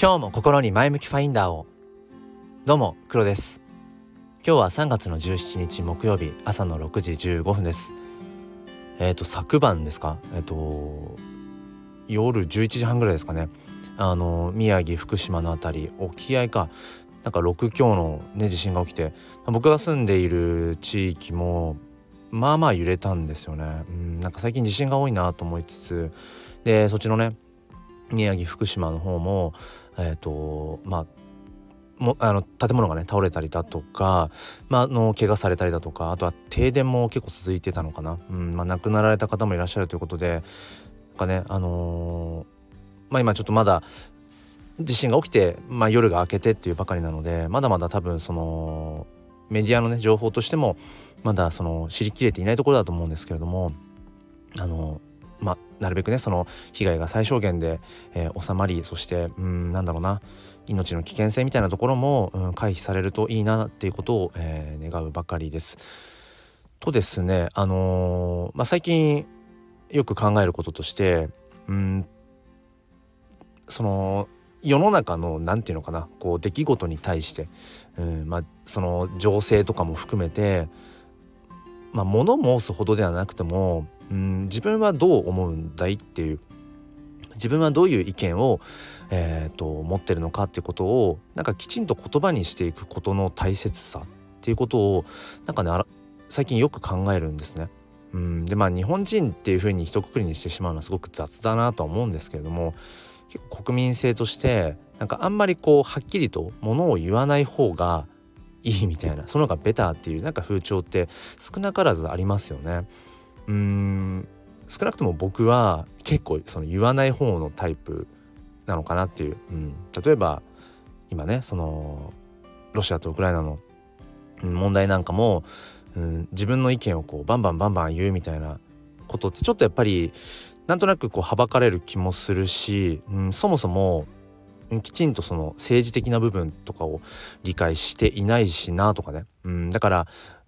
今日も心に前向きファインダーを。どうも黒です。今日は3月の17日木曜日朝の6時15分です。えっ、ー、と昨晩ですか？えっ、ー、と夜11時半ぐらいですかね。あの宮城福島の辺り沖合かなんか6強のね地震が起きて僕が住んでいる地域もまあまあ揺れたんですよね。うんなんか最近地震が多いなと思いつつでそっちのね宮城福島の方もえっ、ー、とまあもあの建物がね倒れたりだとか、まあ、の怪我されたりだとかあとは停電も結構続いてたのかな、うんまあ、亡くなられた方もいらっしゃるということでなんかねあのー、まあ今ちょっとまだ地震が起きて、まあ、夜が明けてっていうばかりなのでまだまだ多分そのメディアのね情報としてもまだその知りきれていないところだと思うんですけれどもあのまあなるべくねその被害が最小限で、えー、収まりそしてうんなんだろうな命の危険性みたいなところも、うん、回避されるといいなっていうことを、えー、願うばかりです。とですねあのー、まあ、最近よく考えることとしてうんその世の中の何て言うのかなこう出来事に対して、うんまあ、その情勢とかも含めて、まあ、物申すほどではなくても、うん、自分はどう思うんだいっていう自分はどういう意見を、えーと、持ってるのかっていうことをなんかきちんと言葉にしていくことの大切さっていうことをなんかね最近よく考えるんですね。うん、でまあ日本人っていうふうに一括りにしてしまうのはすごく雑だなとは思うんですけれども結構国民性としてなんかあんまりこうはっきりとものを言わない方がいいみたいなその方がベターっていうなんか風潮って少なからずありますよね。うーん少なくとも僕は結構その言わない方のタイプなのかなっていう、うん、例えば今ねそのロシアとウクライナの問題なんかも、うん、自分の意見をこうバンバンバンバン言うみたいなことってちょっとやっぱりなんとなくこうはばかれる気もするし、うん、そもそもきちんとその政治的な部分とかを理解していないしなとかね、うん、だから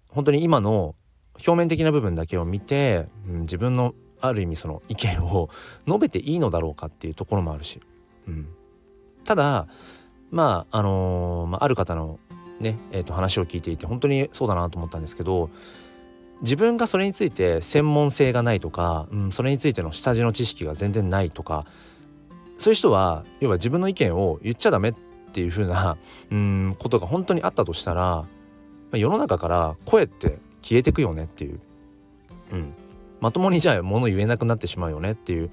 本当に今の表面的な部分だけを見て、うん、自分のある意味その意見を述べていいのだろうかっていうところもあるし、うん、ただまああのー、まあ、ある方のね、えー、と話を聞いていて本当にそうだなと思ったんですけど自分がそれについて専門性がないとか、うん、それについての下地の知識が全然ないとかそういう人は要は自分の意見を言っちゃダメっていう風な うんことが本当にあったとしたら、世の中から声って消えてくよねっていう、うん、まともにじゃあ物言えなくなってしまうよねっていう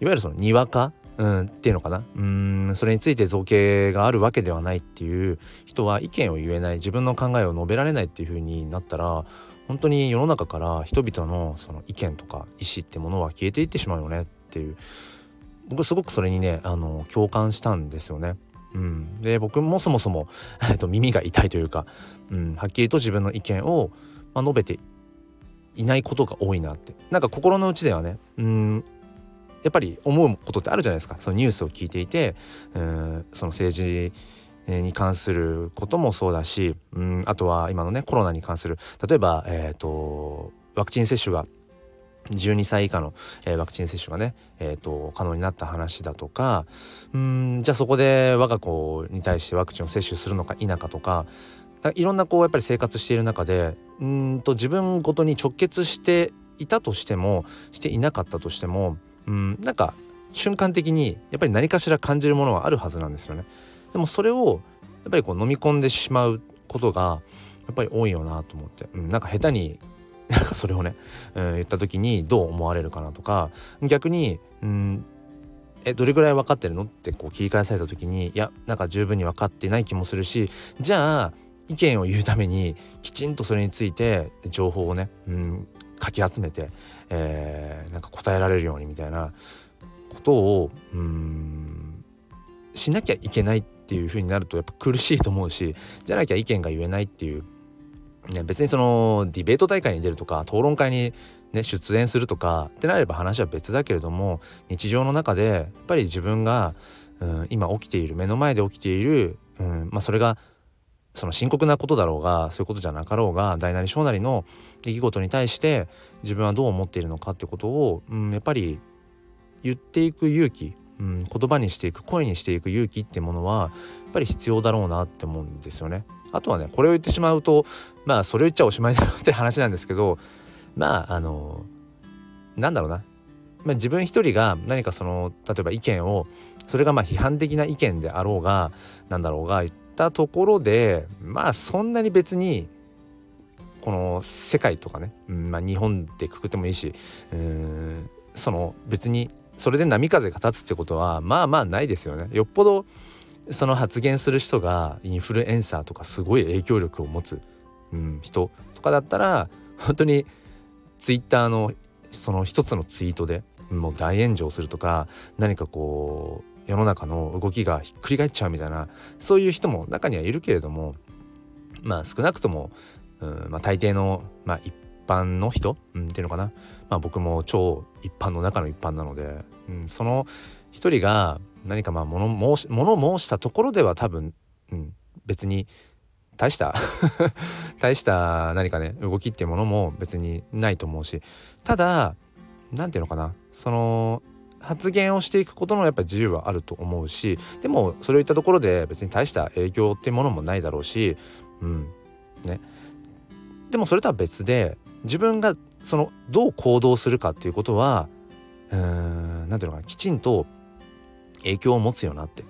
いわゆるそのにわか、うん、っていうのかな？うんそれについて造形があるわけではないっていう人は意見を言えない自分の考えを述べられないっていう風になったら本当に世の中から人々のその意見とか意思ってものは消えていってしまうよねっていう。僕すごくそれにねあの共感したんですよね。うん、で僕もそもそも、耳が痛いというか、うん、はっきりと自分の意見を、まあ、述べていないことが多いなって。なんか心の内ではねうん。やっぱり思うことってあるじゃないですか。そのニュースを聞いていてうん。その政治に関することもそうだし、うん、あとは今のねコロナに関する。例えば、えーと、ワクチン接種が12歳以下の、えー、ワクチン接種がね、えーと、可能になった話だとかうんじゃあそこで我が子に対してワクチンを接種するのか否かとかいろんなこうやっぱり生活している中でうんと自分ごとに直結していたとしてもしていなかったとしてもうんなんか瞬間的にやっぱり何かしら感じるものはあるはずなんですよね。でもそれをやっぱりこう飲み込んでしまうことがやっぱり多いよなと思って、うん、なんか下手に なんかそれをね、うん、言った時にどう思われるかなとか逆に、うん、えどれぐらい分かってるのってこう切り返された時にいやなんか十分に分かってない気もするしじゃあ意見を言うためにきちんとそれについて情報をね、うん、かき集めて、えー、なんか答えられるようにみたいなことをうんしなきゃいけないっていう風になるとやっぱ苦しいと思うしじゃなきゃ意見が言えないっていう、ね、別にそのディベート大会に出るとか討論会に、ね、出演するとかってなれば話は別だけれども日常の中でやっぱり自分が、うん、今起きている目の前で起きている、うんまあ、それがその深刻なことだろうがそういうことじゃなかろうが大なり小なりの出来事に対して自分はどう思っているのかってことを、うん、やっぱり言っていく勇気、うん、言葉にしていく声にしていく勇気ってものはやっぱり必要だろうなって思うんですよね。あとはねこれを言ってしまうとまあそれを言っちゃおしまいだよって話なんですけどまああのなんだろうな、まあ、自分一人が何かその例えば意見をそれがまあ批判的な意見であろうがなんだろうが言ったところでまあそんなに別にこの世界とかね、うんまあ、日本でくくってもいいしうんその別にそれで波風が立つってことはまあまあないですよね。よっぽどその発言する人がインフルエンサーとかすごい影響力を持つ、うん、人とかだったら本当にツイッターのその一つのツイートでもう大炎上するとか何かこう世の中の動きがひっくり返っちゃうみたいなそういう人も中にはいるけれどもまあ少なくともうんまあ、大抵の、まあ、一般の人、うん、っていうのかな、まあ、僕も超一般の中の一般なので、うん、その一人が何かまあ物申し物申したところでは多分、うん、別に大した 大した何かね動きっていうものも別にないと思うし。ただ何て言うのかな。その発言をしていくことのやっぱ自由はあると思うし。でもそれを言ったところで別に大した影響っていうものもないだろうし。うんね。でもそれとは別で自分がそのどう行動するかっていうことはうん何ていうのかな。きちんと影響を持つよなって、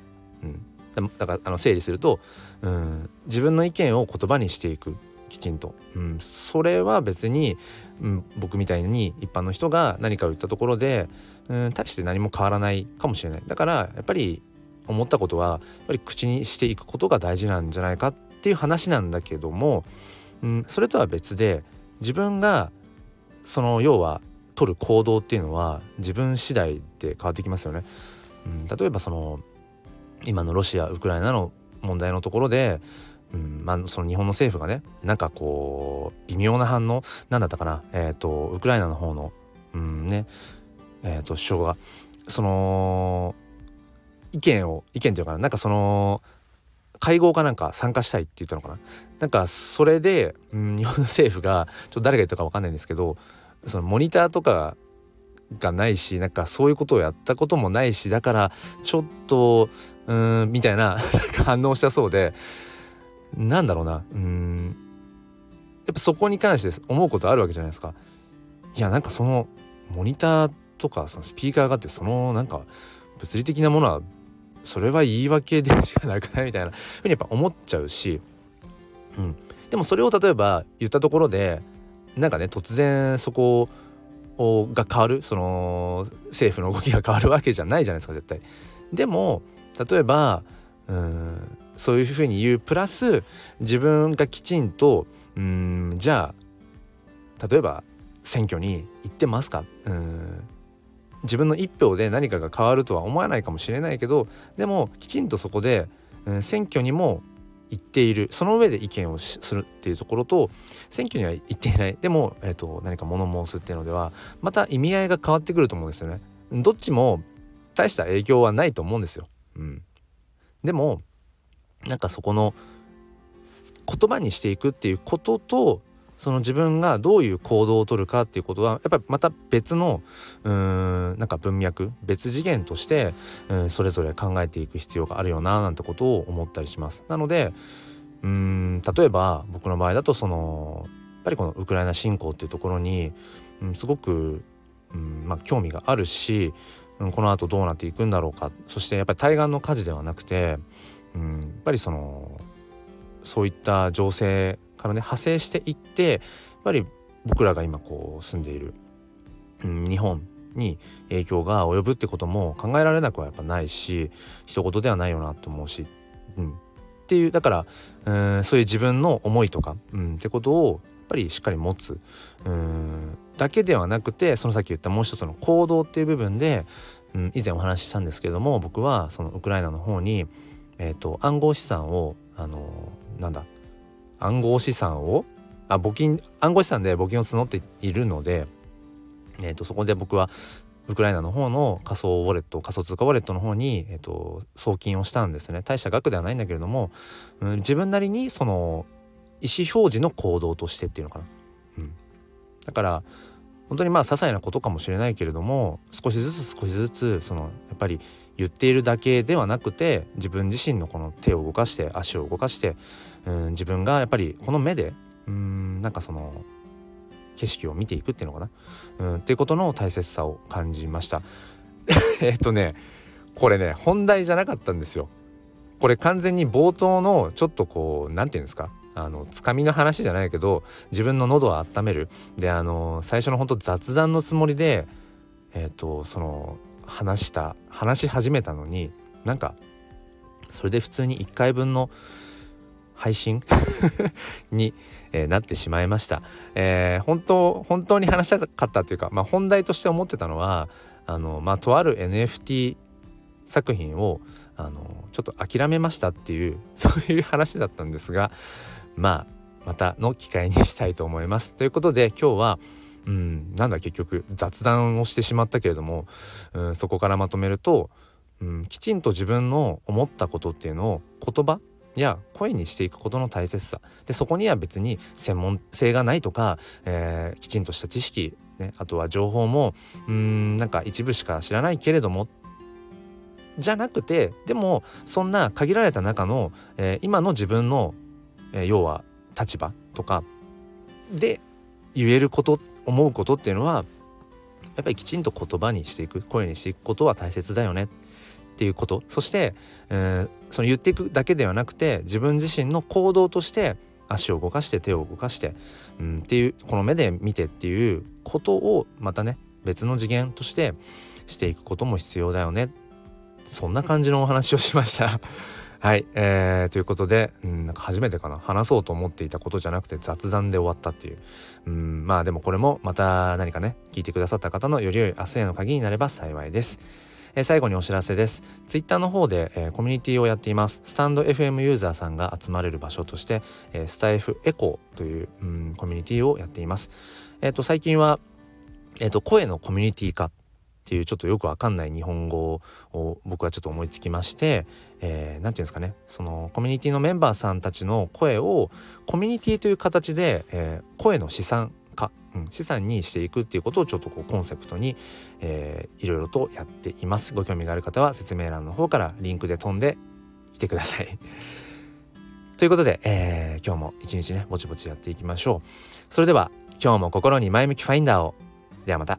うん、だからあの整理するとうん。自分の意見を言葉にしていく。きちんと、うん、それは別に、うん、僕みたいに一般の人が何かを言ったところでうん。大して何も変わらないかもしれない。だからやっぱり思ったことはやっぱり口にしていくことが大事なんじゃないかっていう話なんだけどもうん、それとは別で自分がその要は取る行動っていうのは自分次第で変わってきますよね。例えばその今のロシアウクライナの問題のところで、うんまあ、その日本の政府がねなんかこう微妙な反応なんだったかなえ、ー、とウクライナの方の、うんねえー、と首相がその意見を意見というかなんかその会合かなんか参加したいって言ったのかな。なんかそれで、うん、日本の政府がちょっと誰が言ったか分かんないんですけどそのモニターとかがないしなんかそういうことをやったこともないしだからちょっとうーんみたいな 反応したそうでなんだろうなうんやっぱそこに関して思うことあるわけじゃないですか。いやなんかそのモニターとかそのスピーカーがあってそのなんか物理的なものはそれは言い訳でしかなくないみたいなふうにやっぱ思っちゃうし、うん、でもそれを例えば言ったところでなんかね突然そこをが変わるその政府の動きが変わるわけじゃないじゃないですか絶対。でも例えばうんそういうふうに言うプラス自分がきちんとうんじゃあ例えば選挙に行ってますか？うん自分の一票で何かが変わるとは思わないかもしれないけどでもきちんとそこで、うん、選挙にも言っているその上で意見をするっていうところと選挙には行っていないでも、えーと、何か物申すっていうのではまた意味合いが変わってくると思うんですよね。どっちも大した影響はないと思うんですよ。うん、でもなんかそこの言葉にしていくっていうこととその自分がどういう行動をとるかっていうことはやっぱりまた別のうーんなんか文脈別次元として、うん、それぞれ考えていく必要があるよななんてことを思ったりします。なのでうん例えば僕の場合だとそのやっぱりこのウクライナ侵攻っていうところに、うん、すごく、うんまあ、興味があるし、うん、この後どうなっていくんだろうかそしてやっぱり対岸の火事ではなくて、うん、やっぱりそのそういった情勢からね派生していってやっぱり僕らが今こう住んでいる、うん、日本に影響が及ぶってことも考えられなくはやっぱないし一言ではないよなと思うし、うん、っていうだからうんそういう自分の思いとか、うん、ってことをやっぱりしっかり持つうんだけではなくてそのさっき言ったもう一つの行動っていう部分で、うん、以前お話ししたんですけれども僕はそのウクライナの方に、えーと暗号資産をあのなんだ暗号資産をあ募金暗号資産で募金を募っているので、えーと、そこで僕はウクライナの方の仮想ウォレット仮想通貨ウォレットの方に、えーと、送金をしたんですね。大した額ではないんだけれども、うん、自分なりにその意思表示の行動としてっていうのかな、うん、だから本当にまあ些細なことかもしれないけれども少しずつ少しずつそのっぱり言っているだけではなくて自分自身のこの手を動かして足を動かしてうん自分がやっぱりこの目でうんなんかその景色を見ていくっていうのかな。うんっていうことの大切さを感じました。えっとねこれね本題じゃなかったんですよ。これ完全に冒頭のちょっとこう何て言うんですか？あのつかみの話じゃないけど自分の喉を温める。であの最初のほんと雑談のつもりでえっ、ー、とその話した話し始めたのになんかそれで普通に1回分の配信？に、えー、なってしまいました、えー、本当本当に話したかったっていうか、まあ、本題として思ってたのはあの、まあ、とある NFT 作品をあのちょっと諦めましたっていう そういう話だったんですがまあまたの機会にしたいと思います。ということで今日はうん、なんだ結局雑談をしてしまったけれども、うん、そこからまとめると、うん、きちんと自分の思ったことっていうのを言葉や声にしていくことの大切さ。でそこには別に専門性がないとか、えー、きちんとした知識、ね、あとは情報もうんなんか一部しか知らないけれどもじゃなくてでもそんな限られた中の、えー、今の自分の、えー、要は立場とかで言えること思うことっていうのはやっぱりきちんと言葉にしていく声にしていくことは大切だよね。っていうこと。そして、えー、その言っていくだけではなくて自分自身の行動として足を動かして手を動かして、うん、っていうこの目で見てっていうことをまたね別の次元としてしていくことも必要だよね。そんな感じのお話をしました。はい、えー、ということで、うん、なんか初めてかな話そうと思っていたことじゃなくて雑談で終わったっていう、うん、まあでもこれもまた何かね聞いてくださった方のより良い明日への鍵になれば幸いです。最後にお知らせです。ツイッターの方で、えー、コミュニティをやっています。スタンド FM ユーザーさんが集まれる場所として、えー、スタイフエコーという、うん、コミュニティをやっています。えっ、と最近はえっ、と声のコミュニティ化っていうちょっとよくわかんない日本語を僕はちょっと思いつきまして、えー、て言うんですかね。そのコミュニティのメンバーさんたちの声をコミュニティという形で、えー、声の資産化、うん、資産にしていくっていうことをちょっとこうコンセプトに、えー、いろいろとやっています。ご興味がある方は説明欄の方からリンクで飛んできてください。ということで、えー、今日も一日ねぼちぼちやっていきましょう。それでは今日も心に前向きファインダーを。ではまた。